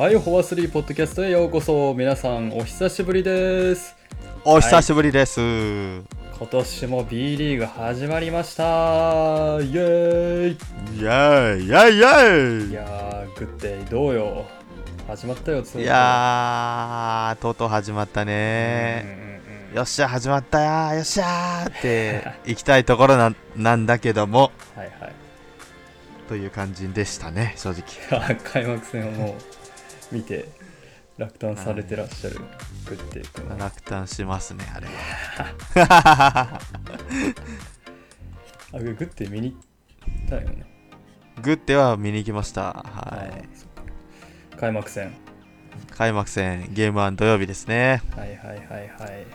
はい、フォアスリーポッドキャストへようこそ。皆さん、お久しぶりです。お久しぶりです、今年も B リーグ始まりました。イエーイ。イェーイ。イェーイ。イェいーやー、グッデイどうよ。始まったよ、つイいやーとうとう始まったーねよっしゃ始まったや。ーよっしゃーって行きたいところななんだけども。はいはい。という感じでしたね正直。開幕戦をもう見て落胆されてらっしゃるグッデイ君は。落胆しますねあれあ、はグッデイ見に行ったよね。グッテは見に行きましたはあーい開幕戦。開幕戦ゲーム1土曜日ですねはいはいはいはい。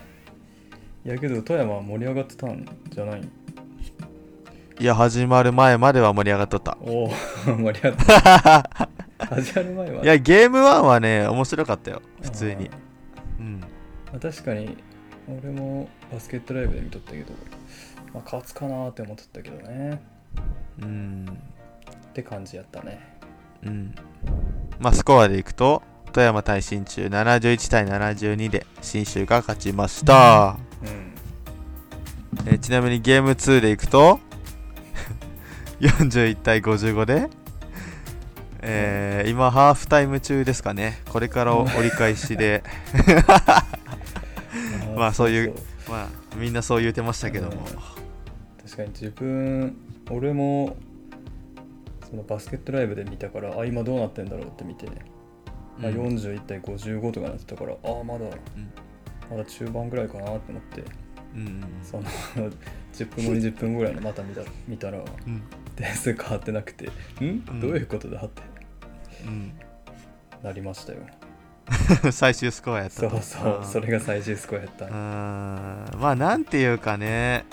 いやけど富山は盛り上がってたんじゃない？いや始まる前までは盛り上がっとったおお 盛り上がった。始まる前は。いやゲーム1はね面白かったよ。普通に。うん。あー確かに俺もバスケットライブで見とったけど、まあ、勝つかなーって思っとったけどね。うん。って感じやったね。うん。まあ、スコアでいくと、富山対新中71対72で新州が勝ちました。うん。えーちなみにゲーム2でいくと、41対55で、えー今ハーフタイム中ですかね。これから折り返しで、ー まあそういうまあ、みんなそう言うてましたけども。確かに自分俺もそのバスケットライブで見たからあ今どうなってんだろうって見て、まあ、うん41対55とかなってたから、ああまだまだ中盤ぐらいかなって思って。うんその10分後20分後ぐらいにまた見た見たらうん。点数変わってなくて。ん？ん。どういうことだって。うんなりましたよ。う ん最終スコアやったと。そうそううん。それが最終スコアやった。まあなんていうかね。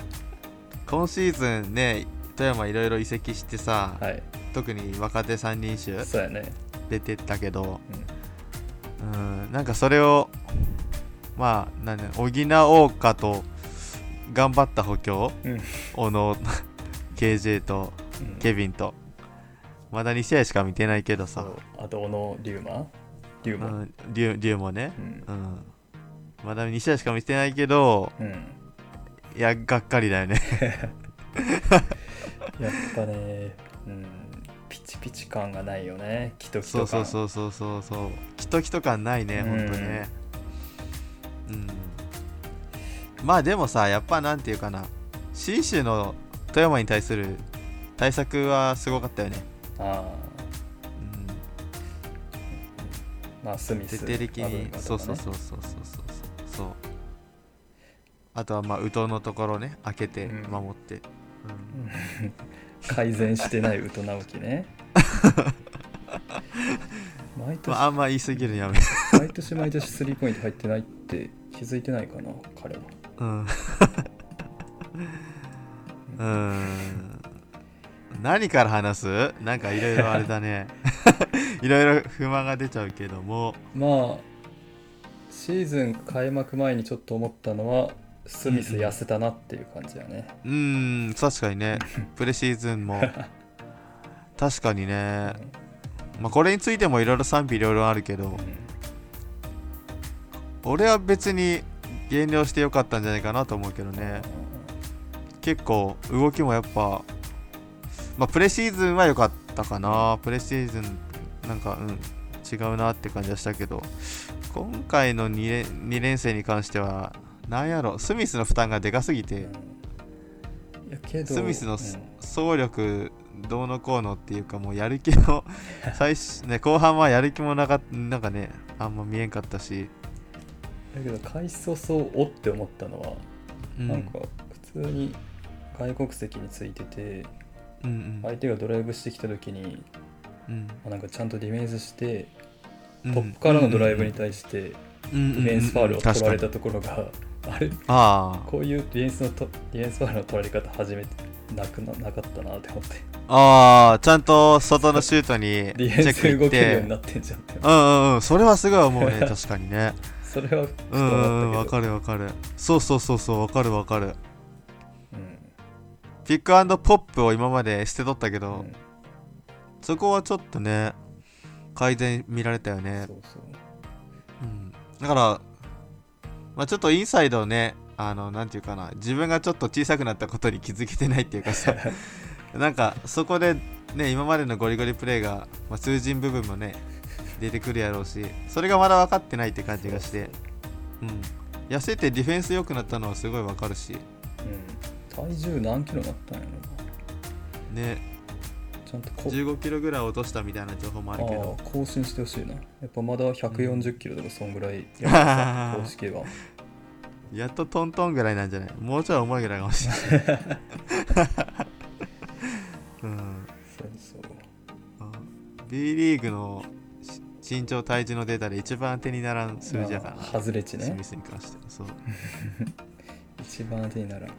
今シーズンね富山いろいろ移籍してさ、はい。特に若手三人衆そうやね。出てったけどうん。なんかそれをまあなんだ補おうかと頑張った補強？うん。小野 KJ とうん。ケビンとまだ2試合しか見てないけどさ。あと小野龍馬？龍馬？うんリュリュウもね。うん。うん。まだ2試合しか見てないけどうん。いやがっかりだよね。やっぱね、うん、ピチピチ感がないよね、キトキト感。そうそうそうそうそう。キトキト感ないねうん。ほんとね。うん。まあでもさやっぱなんていうかな。信州の富山に対する対策はすごかったよねああ、うん。まあ、スミス。徹底的に、ねそうそうそうそうそうそうそう。あとはまあ宇都のところね。開けてうん。守って、うん。う ん改善してない宇都直樹ね。毎年、まあ、あんま言い過ぎるのやめ。毎年毎年スリーポイント入ってないって気づいてないかな、彼は。うん。うん何から話す？なんかいろいろあれだね。いろいろ不満が出ちゃうけども。まあ、シーズン開幕前にちょっと思ったのは、スミス痩せたなっていう感じだね。うーん確かにね。プレシーズンも。確かにね。まあこれについてもいろいろ賛否いろいろあるけど。うん。俺は別に減量してよかったんじゃないかなと思うけどね。結構動きもやっぱまあプレシーズンは良かったかな。プレシーズンなんかうん違うなって感じはしたけど。今回の 2, 連2連戦に関してはなんやろ。スミスの負担がでかすぎて。スミスのうん。走力どうのこうのっていうかもうやる気の 最初、ね、後半はやる気もなかなんかねあんま見えんかったし、だけど開始早々おって思ったのは、うん、なんか普通に外国籍についてて相手がドライブしてきた時に、うん。まあなんかちゃんとディフェンスしてうん。トップからのドライブに対してデディフェンスファールを取られたたところがあれ？あこういうディフェンスのとディフェンスファールの取られ方初めてなくななかったなって思って。あああちゃんと外のシュートにディチフェンスェック動けるようになってんじゃん。うんうんうん。それはすごい思うね。確かにね。それはうんわかるわかる。そうそうそうそう。わかるわかる。うんピックアンドポップを今までしてとったけど、うん。そこはちょっとね改善見られたよね。そうそう。うん、だから、まあ、ちょっとインサイドねあのなんていうかな自分がちょっと小さくなったことに気づけてないっていうかさ なんかそこでね今までのゴリゴリプレーが、まあ、通じん部分もね出てくるやろうしそれがまだ分かってないって感じがして、うん、痩せてディフェンス良くなったのはすごい分かるし。うん体重何キロになったんやろな。ね。ちゃんとこ15キロぐらい落としたみたいな情報もあるけど。ああ更新してほしいな。やっぱまだ140キロとかそんぐらいやる 公式は。やっとトントンぐらいなんじゃない？もうちょい重いぐらいかもしれない、うん。そうそう。あ B リーグのし身長体重のデータで一番手にならん数字やから外れ値ね。スミスに関しては。そう、一番手にならん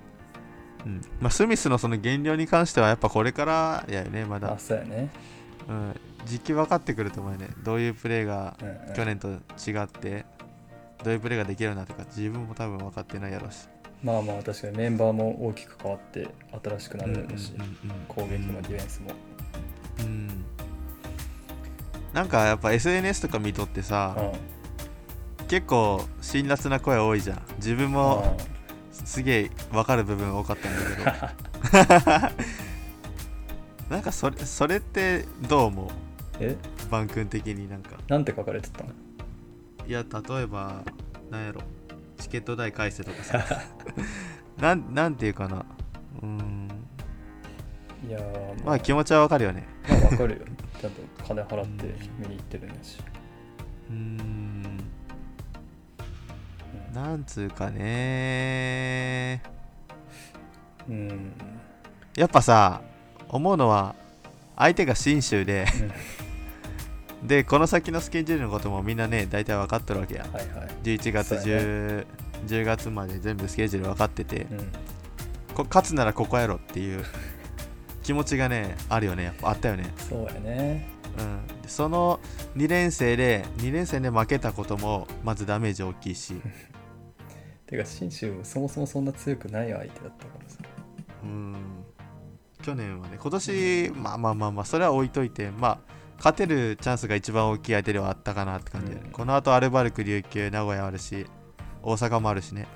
うん。まあ、スミスのその減量に関してはやっぱこれからやよねまだ。あ、そうやね、うん、時期分かってくると思うよね。どういうプレーがうんうん。去年と違ってどういうプレーができるようになったか自分も多分分かってないやろうし。まあまあ確かにメンバーも大きく変わって新しくなるだろうし、うんうんうん。攻撃もディフェンスも、うん。なんかやっぱ SNS とか見とってさうん。結構辛辣な声多いじゃん。自分もすげえ分かる部分多かったんだけど。なんかそれそれってどう思う？え？バン君的になんか。なんて書かれてたの？いや例えばなんやろ。チケット代返せとかさ。なんなんていうかな。うーん。いやーまあ。気持ちはわかるよね。まあわかるよ。ちゃんと金払って見に行ってるんだし、うんなんつうかね。うん。やっぱさ思うのは相手が信州ででこの先のスケジュールのこともみんなね大体分かってるわけや。はいはい。11月そうや 10, 10月まで全部スケジュール分かっててうん。こ勝つならここやろっていう気持ちがねあるよね。やっぱあったよね。そうやね。うん、でその2連戦で2連戦で負けたこともまずダメージ大きいし、てか信州そもそもそんな強くない相手だったからさ。うん、去年はね今年まあまあまあまあそれは置いといてまあ勝てるチャンスが一番大きい相手ではあったかなって感じで、うん。この後アルバルク琉球名古屋あるし大阪もあるしね。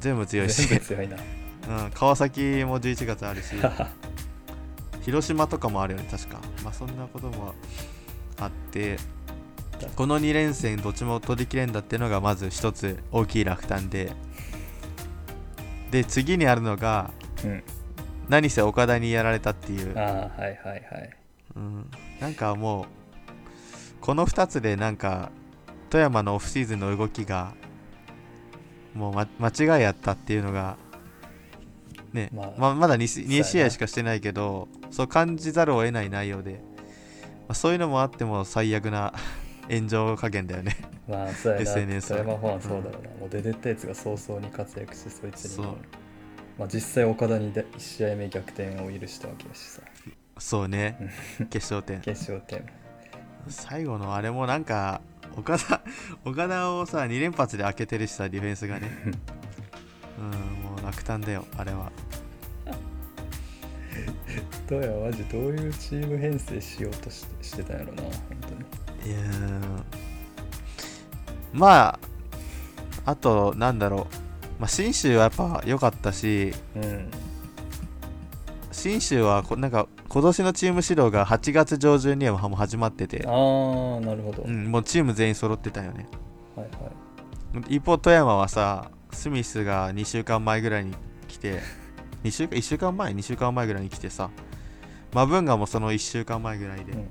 全部強いし。全、部強いな。うん、川崎も11月あるし。広島とかもあるよね確か。まあそんなこともあってこの2連戦どっちも取りきれんだっていうのがまず一つ大きい落胆で。で次にあるのがうん。何せ岡田にやられたっていう、ああはいはいはい。うん、なんかもうこの2つでなんか富山のオフシーズンの動きがもう、ま、間違いやったっていうのがねまあままだ 2, 2そうやな。試合しかしてないけどそう感じざるを得ない内容で、まあ、そういうのもあっても最悪な炎上加減だよね。まあそうやな。SNS 富山ファンそうだろうな、もう出てったやつが早々に活躍してそいつにそう。まあ実際岡田に1試合目逆転を許したわけだしさ。そうね。決勝点。決勝点。最後のあれもなんか岡田岡田をさ2連発で開けてるしさディフェンスがね。うんもう落胆だよあれは。どうやマジどういうチーム編成しようとしてしてたんやろなまああとなんだろう、まあ、信州はやっぱ良かったしうん。信州はこなんか今年のチーム指導が8月上旬にはもう始まってて。あ、あなるほど、うん、もうチーム全員揃ってたよね。はいはい。一方富山はさスミスが2週間前ぐらいに来て2週間1週間前？2週間前ぐらいに来てさ。マブンガもその1週間前ぐらいで、うんうん、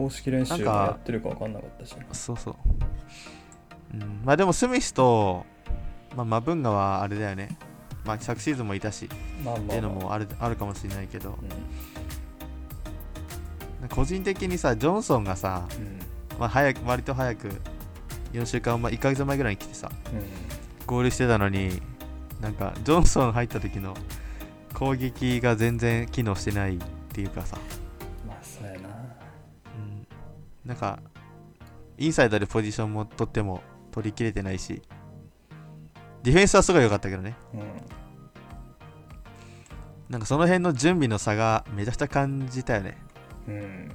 公式練習もやってるか分かんなかったし。そうそう、うん、まあでもスミスと、まあ、マブンガはあれだよね。まあ昨シーズンもいたしまあまあ、まあ、っていうのもあるあるかもしれないけど。うん。個人的にさジョンソンがさ、うん。まあ、早く割と早く4週間前1ヶ月前ぐらいに来てさうん。ゴールしてたのになんかジョンソン入った時の攻撃が全然機能してないっていうかさ、なんかインサイドでポジションも取っても取りきれてないしディフェンスはすごい良かったけどね。うん。なんかその辺の準備の差がめちゃくちゃ感じたよね。うん。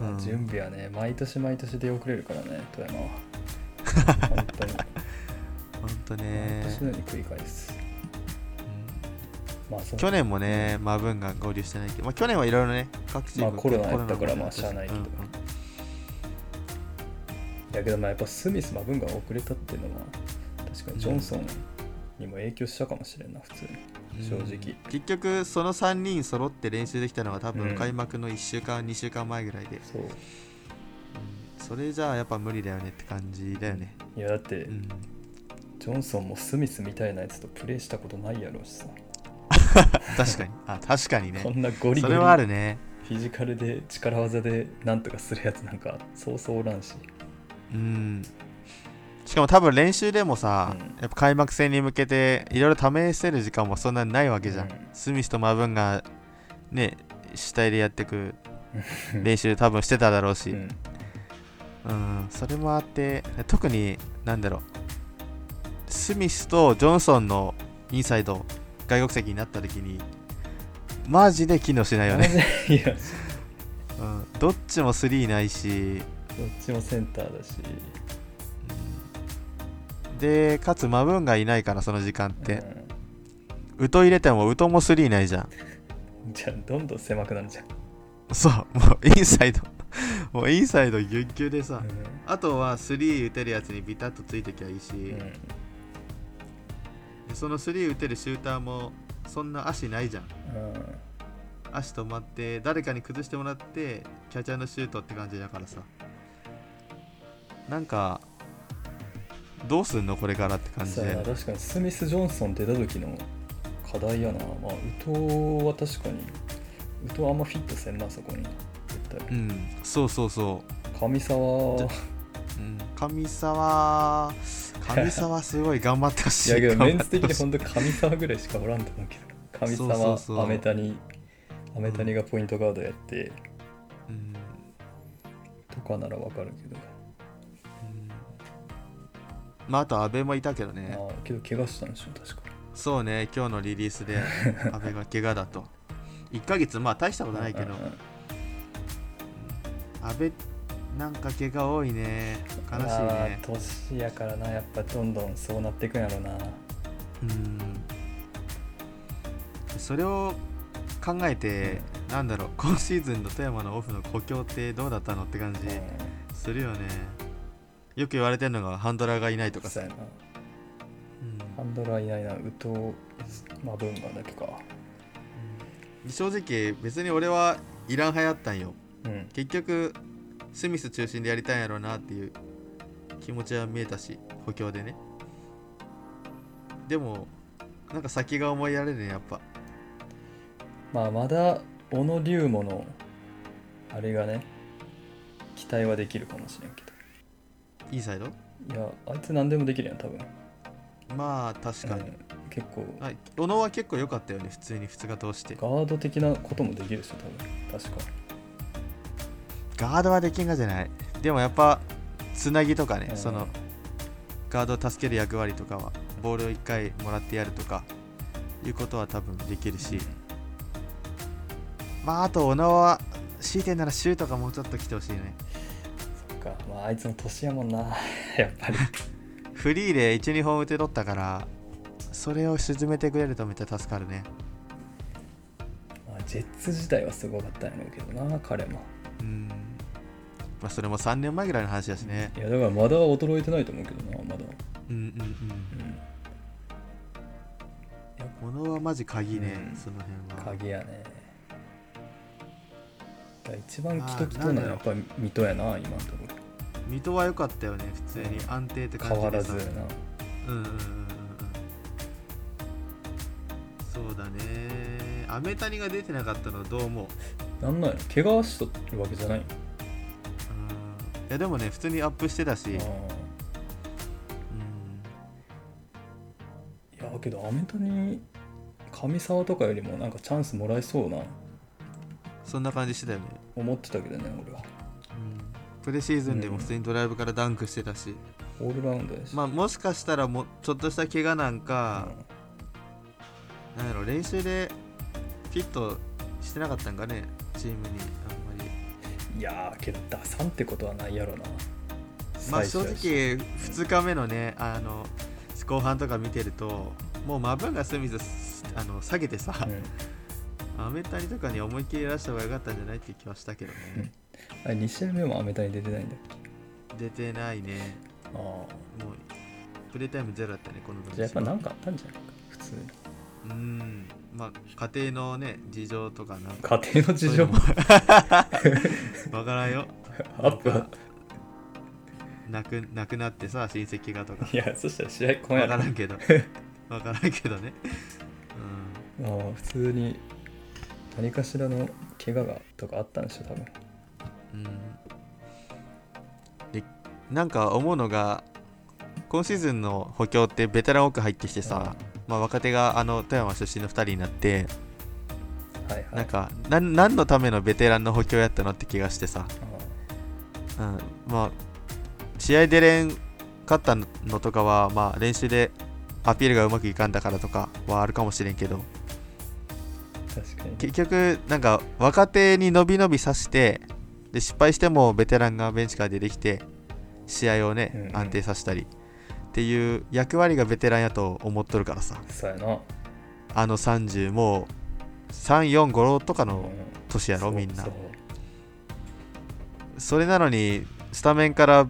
うん。準備はね毎年毎年出遅れるからね富山は。本当に。ほんと毎ね年のように繰り返す。まあ去年もねマブンが合流してないけど、まあ、去年はいろいろね各チーム、まあコロナやったからまあしゃあないけど。うんうんやけどまあやっぱスミスマブンが遅れたっていうのは確かにジョンソンにも影響したかもしれんな普通に。正直。結局その3人揃って練習できたのが多うん。分開幕の1週間、2週間前ぐらいで、そう。それじゃあやっぱ無理だよねって感じだよね、いやだってうん、ジョンソンもスミスみたいなやつとプレーしたことないやろうしさ。確かに。あ確かにね。こんなゴリゴリそれはあるね。フィジカルで力技でなんとかするやつなんかそうそうおらんしうん。しかも多分練習でもさ、うん。やっぱ開幕戦に向けていろいろ試せる時間もそんなにないわけじゃん、うん。スミスとマブンがね主体でやってく 練習多分してただろうし、うん。うん、それもあって特になんだろう。スミスとジョンソンのインサイド外国籍になった時にマジで機能しないよね、うん、どっちもスリーないし、どっちもセンターだし。うんでかつマブンがいないからその時間って、うん。ウト入れてもウトもスリーないじゃん。じゃあどんどん狭くなるじゃん、そう もうインサイド。もうインサイドギュッギュでさ、うあとはスリー打てるやつにビタッとついてきゃいいし、ん。そのスリー打てるシューターもそんな足ないじゃん。うん。足止まって誰かに崩してもらってキャッチャーのシュートって感じだからさなんかどうすんのこれからって感じさであ確かにスミス・ジョンソン出た時の課題やな。まあ宇藤は確かに宇藤はあんまフィットせんなそこに。絶対。うん。そうそうそ上沢。う、うん、上沢上沢すごい頑張ってほしい。いやけどメンツ的に本当上沢ぐらいしかおらんと思うけど。上沢アメタニアメタニがポイントガードやって。うん。とかならわかるけど、うんまああと阿部もいたけどね。ああけど怪我したんでしょ確か。そうね今日のリリースで 阿部が怪我だと。1ヶ月まあ大したことないけど。うんうんうん。阿部なんか怪我多いね。悲しいまあね年やからな。やっぱどんどんそうなっていくんやろな。うん。それを考えてなんだろう。今シーズンの富山のオフの故郷ってどうだったのって感じするよねよく言われてるのがハンドラーがいないとかさ。そうん。ハンドラーいないな宇藤マブンガだけか。正直別に俺はいらん派やったんよ。うん。結局スミス中心でやりたいんやろうなっていう気持ちは見えたし補強でね。でもなんか先が思いやれるねやっぱ。まあまだ小野龍馬のあれがね期待はできるかもしれんけインサイド？どいやあいつ何でもできるやん多分。まあ確かに、うん結構。はい。小野は結構良かったよね普通に2日通して。ガード的なこともできるでしょ多分。確か。ガードはできんがじゃない。でもやっぱつなぎとかね、うん。そのガードを助ける役割とかはボールを1回もらってやるとかいうことは多分できるし、まああと小野は強いてんならシュートがもうちょっと来てほしいねか。まああいつの年やもんな。やっぱり。フリーで12本打て取ったからそれを沈めてくれるとめっちゃ助かるね。まあジェッツ自体はすごかったんやろうけどな彼も。うん。まあそれも3年前ぐらいの話だしね。いやだからまだ衰えてないと思うけどなまだ。うんうんうん。うん。小野はマジ鍵ね、うん。その辺は。鍵やね一番キトキトなやっぱ水戸やな今のところ。水戸は良かったよね普通に。安定って感じ変わらずやな。うんそうだね。アメタニが出てなかったのはどう思う？なんなんや怪我しとるわけじゃないいやでもね普通にアップしてたし、いやけどアメタに上沢とかよりもなんかチャンスもらえそうな。そんな感じしてたよね、思ってたけどね俺は。プレシーズンでも普通にドライブからダンクしてたし、オールラウンドやし。まあもしかしたらもちょっとした怪我なんか、なんやろ練習でフィットしてなかったんかねチームにあんまり。いやーけど打算ってことはないやろな。まあ正直2日目のねあの後半とか見てるともうマブンがスミスあの下げてさ、うん、アメタニとかに思いっきり出した方が良かったんじゃないっていう気はしたけどね、あれ2試合目もアメタに出てないんだっけ？出てないね。あもうプレイタイムゼロだったねこのあじゃあやっぱなんかあったんじゃないか普通に。うん。まあ家庭のね事情とかなんか。家庭の事情？も。わからんよ。アップ。は亡く亡くなってさ親戚がとか。いやそしたら試合今夜わからんけど。わからんけどね。ああ普通に何かしらの怪我がとかあったんでしょ多分。うん、うん、でなんか思うのが今シーズンの補強ってベテラン多く入ってきてさ、まあ、若手があの富山出身の2人になってはいはい。なんか何のためのベテランの補強やったのって気がしてさ、あうん、まあ試合でれん勝ったのとかは、まあ、練習でアピールがうまくいかんだからとかはあるかもしれんけど結局なんか若手に伸び伸びさしてで失敗してもベテランがベンチから出てきて試合をね、うん。うん安定させたりっていう役割がベテランやと思っとるからさ。あの30もう345とかのうん。年やろみんな。それなのにスタメンから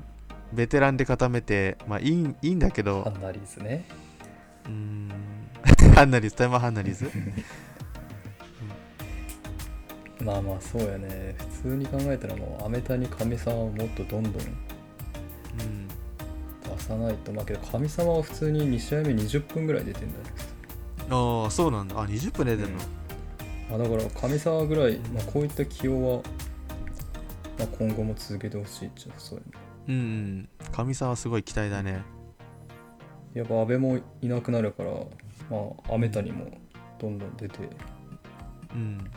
ベテランで固めてまあいいいいんだけど。ハンナリーズね。うーん。ハンナリーズタイマーハンナリーズ まあまあそうやね。普通に考えたらもうアメタに神様をもっとどんどん出うん。さないと。まあけど神様は普通に2試合目20分ぐらい出てんだよ。ああそうなんだ。あ20分出てんの、あだから神様ぐらい、まあ、こういった起用は、まあ、今後も続けてほしいっちゃそうやね。うんうん。神様すごい期待だね。やっぱ安倍もいなくなるからまあアメタにもどんどん出て。うん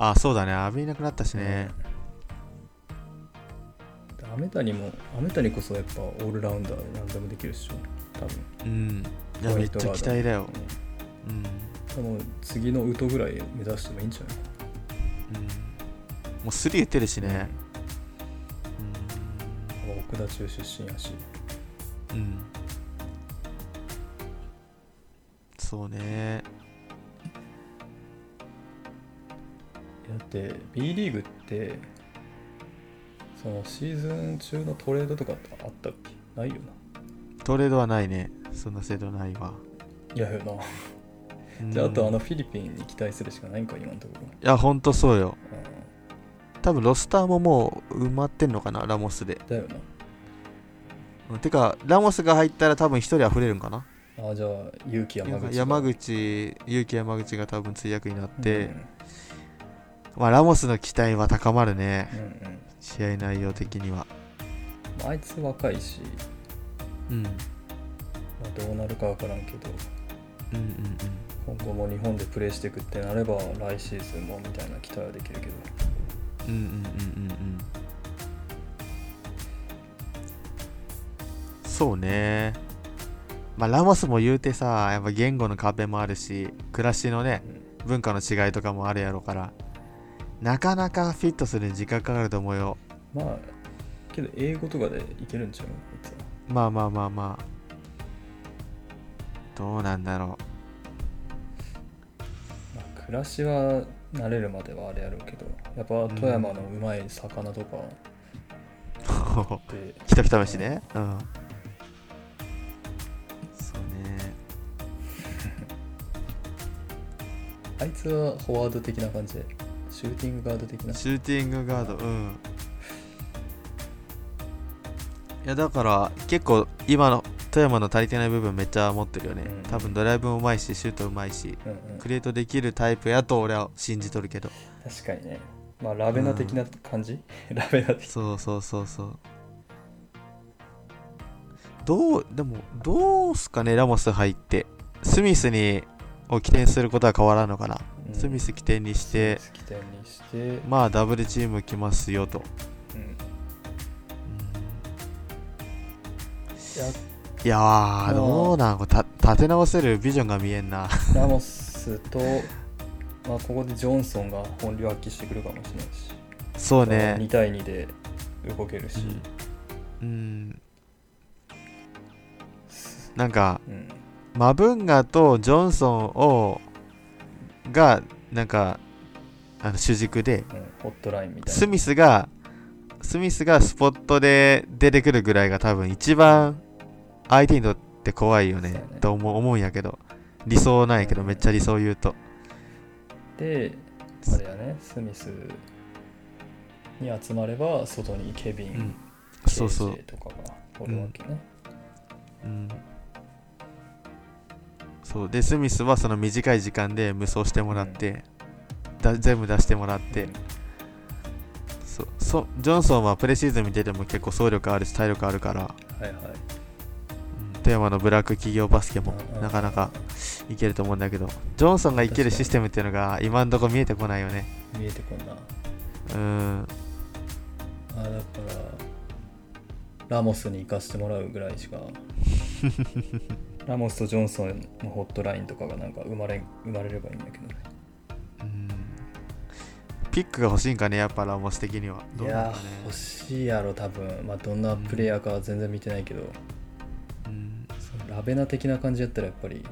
あそうだね。阿部いなくなったしね、アメタにもアメタにこそやっぱオールラウンダーで何でもできるっしょ。多分。うん。いやめっちゃ期待だよ。うん、うん、もう次のウトぐらい目指してもいいんじゃない？うん、もうスリー打ってるしね。奥田中出身やし。うん、うん、そうねだって B リーグってそのシーズン中のトレードとかってあったっけ？ないよな。トレードはないね。そんな制度ないわ、いやよな。うん。じゃああとあのフィリピンに期待するしかないんか今のところ、いやほんとそうよ。う多分ロスターももう埋まってんのかなラモスで。ん、だようんてかラモスが入ったら多分一人溢れるんかな。なあじゃあ勇気山口が山口勇気山口が多分通訳になって、うんまあラモスの期待は高まるね。うんうん。試合内容的には。まああいつ若いし、うん。まあ、どうなるかわからんけど。うんうん今後も日本でプレーしていくってなれば来シーズンもみたいな期待はできるけど。うんうんうんうんうんうん。そうね。まあラモスも言うてさやっぱ言語の壁もあるし暮らしのねうん。文化の違いとかもあるやろからなかなかフィットするに時間かかると思うよ。まあけど英語とかでいけるんちゃう？まあまあまあまあ。どうなんだろまあ、暮らしは慣れるまではあれやろうけどやっぱ富山のうまい魚とか。うで、来た来た飯ね。うん。そうね。あいつはフォワード的な感じでシューティングガード的な。シューティングガード。うん。いやだから結構今の富山の足りてない部分めっちゃ持ってるよね、うん。多分ドライブもうまいしシュートうまいしうんうんクリエイトできるタイプやと俺は信じとるけど。確かにね。まあラベナ的な感じ、ラベナ的。そうそうそうそう。どうでもどうすかねラモス入って。スミスにを起点することは変わらんのかな、うんスミス起点にして起点にして、まあダブルチーム来ますよと、うん、うん。いやーどうなん立て直せるビジョンが見えんな。ラモスとまあ、ここでジョンソンが本領発揮してくるかもしれないし。そう2ね対2で動けるし、うん。なんかうん。マブンガとジョンソンをがなんかあの主軸でうんホットラインみたいな。スミスがスミスがスポットで出てくるぐらいが多分一番相手にとって怖いよねね。と思う思うんやけど。理想ないけどめっちゃ理想言うと。であれやねスミスに集まれば外にケビン、うん。そうそう。とかがおるわけね、うんそう。でスミスはその短い時間で無双してもらって、だ全部出してもらって、そそジョンソンはプレシーズン見てても結構走力あるし体力あるから、はいはい。うん。富山のブラック企業バスケもうんなかなかいけると思うんだけど。ジョンソンがいけるシステムっていうのが今んとこ見えてこないよね。見えてこんな。うん。あだからラモスに行かせてもらうぐらいしか ラモスとジョンソンのホットラインとかがなんか生まれ生まれればいいんだけどね。うん。ピックが欲しいんかねやっぱラモス的には。どいうや欲しいやろ多分。まあどんなプレイヤーかは全然見てないけど、うん。ラベナ的な感じやったらやっぱり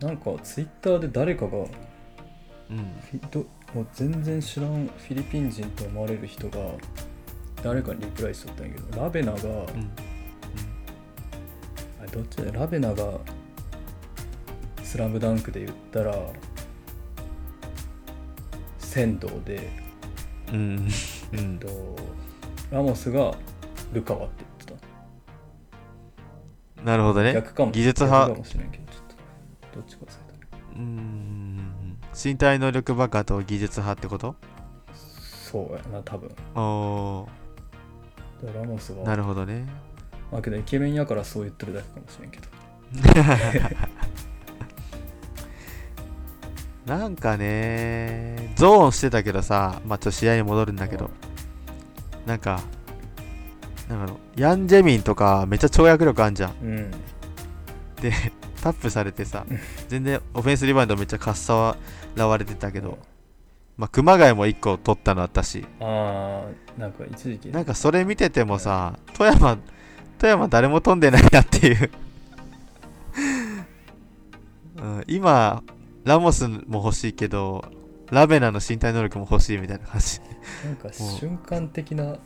なんかツイッターで誰かがうん。フィどもう全然知らんフィリピン人と思われる人が誰かにリプライしとったんやけどラベナが、うんどっちだ？ラベナが「スラムダンクで言ったら仙道で、うん。うえっんと、ラモスがルカワって言ってた。なるほどね。逆かも。技術派。逆かもしれんけどちょっとどっちか忘れうん。身体能力バカと技術派ってこと？たそうやな多分。おだからラモスがーなるほどねまあけどイケメンやからそう言ってるだけかもしれんけど。なんかねゾーンしてたけどさまあちょっと試合に戻るんだけど。なんかなんかヤン・ジェミンとかめっちゃ跳躍力あんじゃん。うん。でタップされてさ全然オフェンスリバウンドめっちゃかっさらわれてたけど、まあ、熊谷も1個取ったのあったし。ああなんか一時期。なんかそれ見ててもさ富山富山誰も飛んでないなっていう、うん、今ラモスも欲しいけどラベナの身体能力も欲しいみたいな感じ。なんかう瞬間的な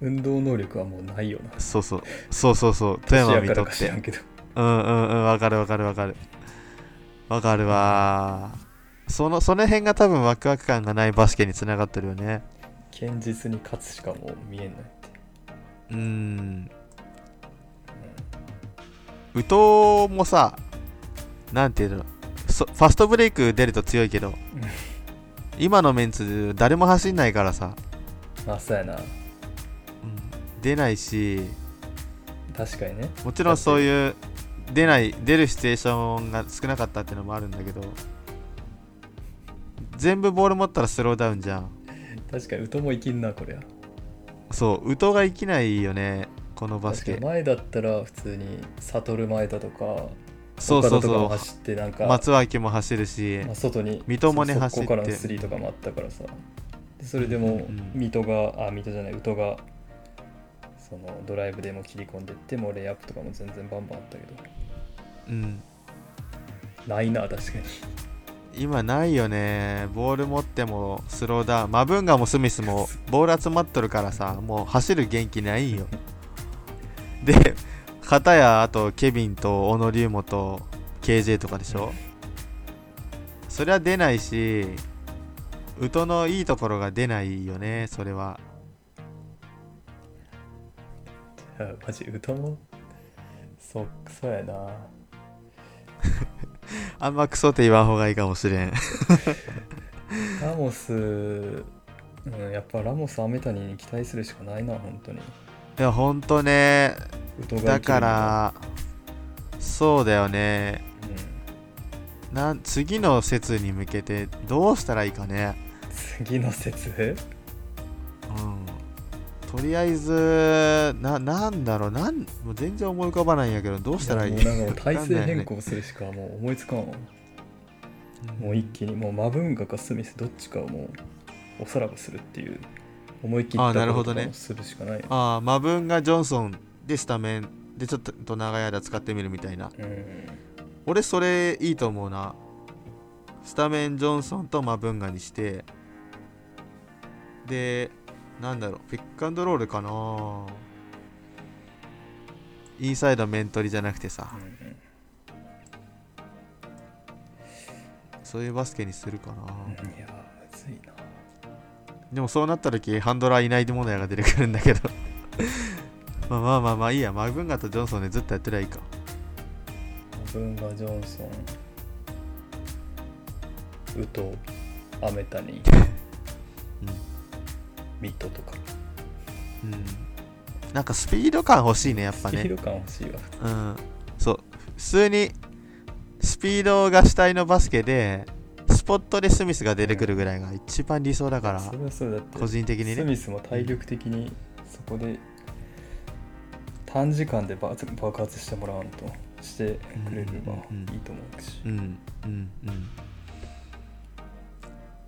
運動能力はもうないよな。そうそう。そうそうそう。富山見とって。うんうんうんわかるわかるわかる。わかるわ。そのその辺が多分ワクワク感がないバスケにつながってるよね。堅実に勝つしかもう見えんないうーん宇藤もさなんていうのそファストブレイク出ると強いけど今のメンツ誰も走んないからさ、まあそうやな。うん。出ないし。確かにね。もちろんそういう出ない出るシチュエーションが少なかったっていうのもあるんだけど全部ボール持ったらスローダウンじゃん。確かに歌も生きんなこりゃ。そう宇藤が生きないよねこのバスケ。前だったら普通に悟前田とかそうそうそ走ってなんか、う松脇も走るしまあ、外に水戸もねそ走って。からのスリーとかもあったからさ。でそれでも水戸があ水戸じゃない宇戸がそのドライブでも切り込んでってもうレイアップとかも全然バンバンあったけど。うん。ないな確かに。今ないよね。ボール持ってもスローダウン。マブンガもスミスも ボール集まっとるからさもう走る元気ないんよで片やあとケビンと小野龍馬と KJ とかでしょ？そりゃ出ないし宇都のいいところが出ないよねそれは。いやマジ歌もそうそうやな。あんまクソって言わん方がいいかもしれん。ラモス、うん、やっぱラモスアメタニに期待するしかないな本当にいやほんとねだ。からそうだよね。うん。なん次の説に向けてどうしたらいいかね。次の説？うん。とりあえずななんだろう。なんもう全然思い浮かばないんやけどどうしたらいい？もうなんか体勢変更するしかもう思いつかんわもう一気にもうマブンガかスミスどっちかをもうおさらばするっていう思い切ったあなるほどね。ことをするしかない。ああマブンガ・ジョンソンでスタメンでちょっと長い間使ってみるみたいな。うん。俺それいいと思うな。スタメンジョンソンとマブンガにして。でなんだろうピックアンドロールかな。インサイド面取りじゃなくてさ。うんそういうバスケにするかな、うんいやむずいなでもそうなった時ハンドラーいない問題が出てくるんだけど。まあまあまあまあいいや。マブンガとジョンソンでずっとやってりゃいいか。マブンガ・ジョンソン。ウトアメタニうん。ミットとか。うん。なんかスピード感欲しいねやっぱね。スピード感欲しいわ。うん。そう。普通にスピードが主体のバスケでスポットでスミスが出てくるぐらいが一番理想だからそれはそうだって。個人的にね。スミスも体力的にそこで短時間で爆爆発してもらわんとしてくれればいうんうんうん。いと思うし、うんうんうん。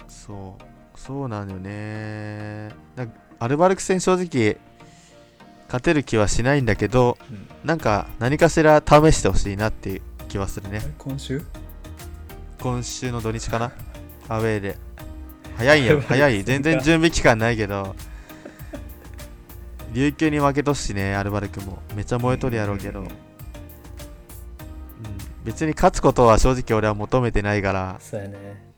そう。そうなんだよね。だアルバルク戦正直勝てる気はしないんだけどうん。なんか何かしら試してほしいなっていう気はするね。今週？今週の土日かな？アウェーで。早いよ。早い。全然準備期間ないけど。琉球に負けとしねアルバルクも。めっちゃ燃えとるやろうけど、ん。うん。別に勝つことは正直俺は求めてないから、そうやね。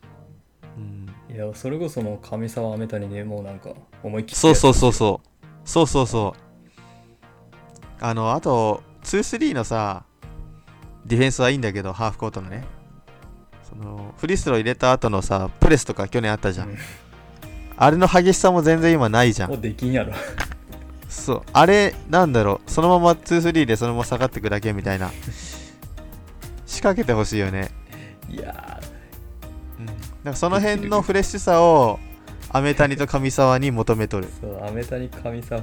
うん、いやそれこそもう上沢アメタニでもうなんか思い切ってそうそうそうそう。そうそうそう。あのあと2-3のさディフェンスはいいんだけどハーフコートのねそのフリースロー入れた後のさプレスとか去年あったじゃん、うん。あれの激しさも全然今ないじゃもんうできんやろ。そう。あれなんだろう。そのまま2-3でそのまま下がってくだけみたいな。仕掛けてほしいよね。いやうん。だからその辺のフレッシュさをアメタニと上沢に求めとる。ーそうアメタニ上沢。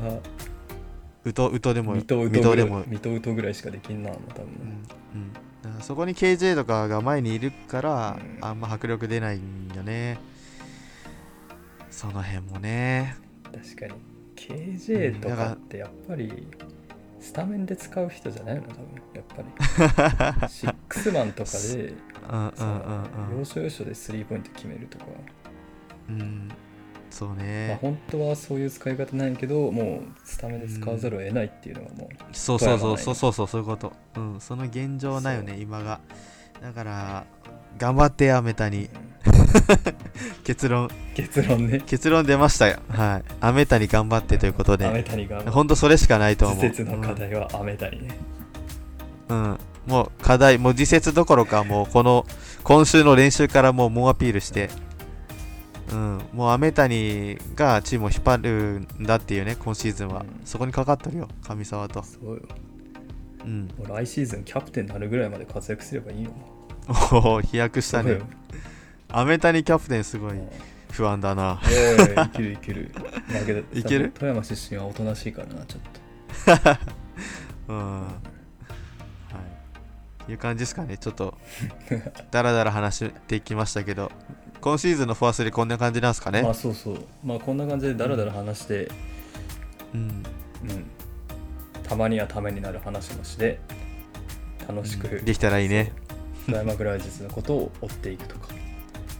ウトウトでもミトウミトぐらいしかできんなもう多分、うんそこに KJ とかが前にいるから、うん。あんま迫力出ないんよね。その辺もね。確かに。KJ とかってやっぱりスタメンで使う人じゃないの？多分やっぱり。シックスマンとかで要所要所でスリーポイント決めるとか、うんうんそうまあ、ね、本当はそういう使い方ないけどもうスタメンで使わざるを得ないっていうのがもうそうそうそう富山ないそうそうそうそういうこと。うんその現状ないよね今が。だから頑張ってやめたに 結論。結論ね。結論出ましたよ。はい。アメタに頑張ってということアメでタニが本当それしかないと思う。季節の課題はアメタニね、うん、うんもう課題もう次節どころかもうこの今週の練習からもう猛アピールしてうん、もうアメタニがチームを引っ張るんだっていうね今シーズンは、うん。そこにかかってるよ上沢と。そうよ。うん。もう来シーズンキャプテンになるぐらいまで活躍すればいいよ。おお飛躍したね。そうよ。アメタニキャプテンすごいうん。不安だな。おいいけるいける。だけどいける？富山出身はおとなしいからなちょっと。うん。はい。いう感じですかね。ちょっとだらだら話していきましたけど今シーズンのフォアスリーこんな感じなんですかね？まあそうそう。まあこんな感じでダラダラ話して、うん。うん、たまにはためになる話もして楽しく、できたらいいね。富山グライジスのことを追っていくとか、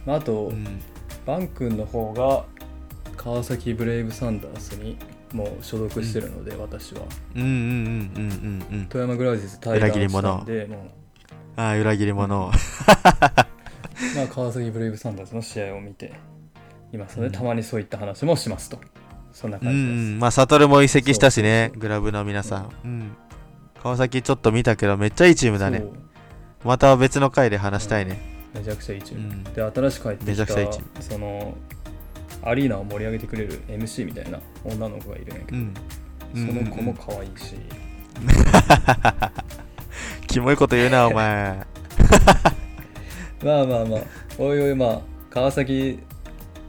まあ、あと、うん。バン君の方が川崎ブレイブサンダースにもう所属してるので、私は。うんうんうんうんうんうん。富山グライジス対談したんでもう。ああ裏切り者 まあ、川崎ブレイブサンダーズの試合を見ていますので、たまにそういった話もしますと。そんなうん感じです。うんまあ悟も移籍したしねグラブの皆さん。うん。川崎ちょっと見たけどめっちゃいいチームだね。また別の回で話したいね。めちゃくちゃいいチーム。うん。で、新しく帰ってめちゃきたくちゃいいチーム。そのアリーナを盛り上げてくれる MC みたいな女の子がいるんやけど、うん。その子もうん可愛いし、キモいこと言うなお前 まあまあまあ、おいおい、まあ、川崎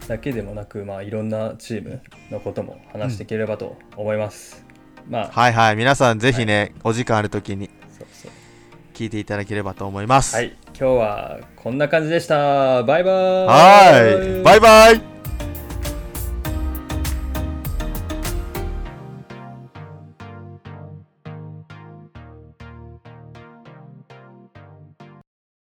だけでもなく、まあ、いろんなチームのことも話していければと思います。まあ、はいはい皆さんぜひね、お時間ある時にそうそう。聞いていただければと思います。はい。今日はこんな感じでした。バイバーイ。はい。バイバイ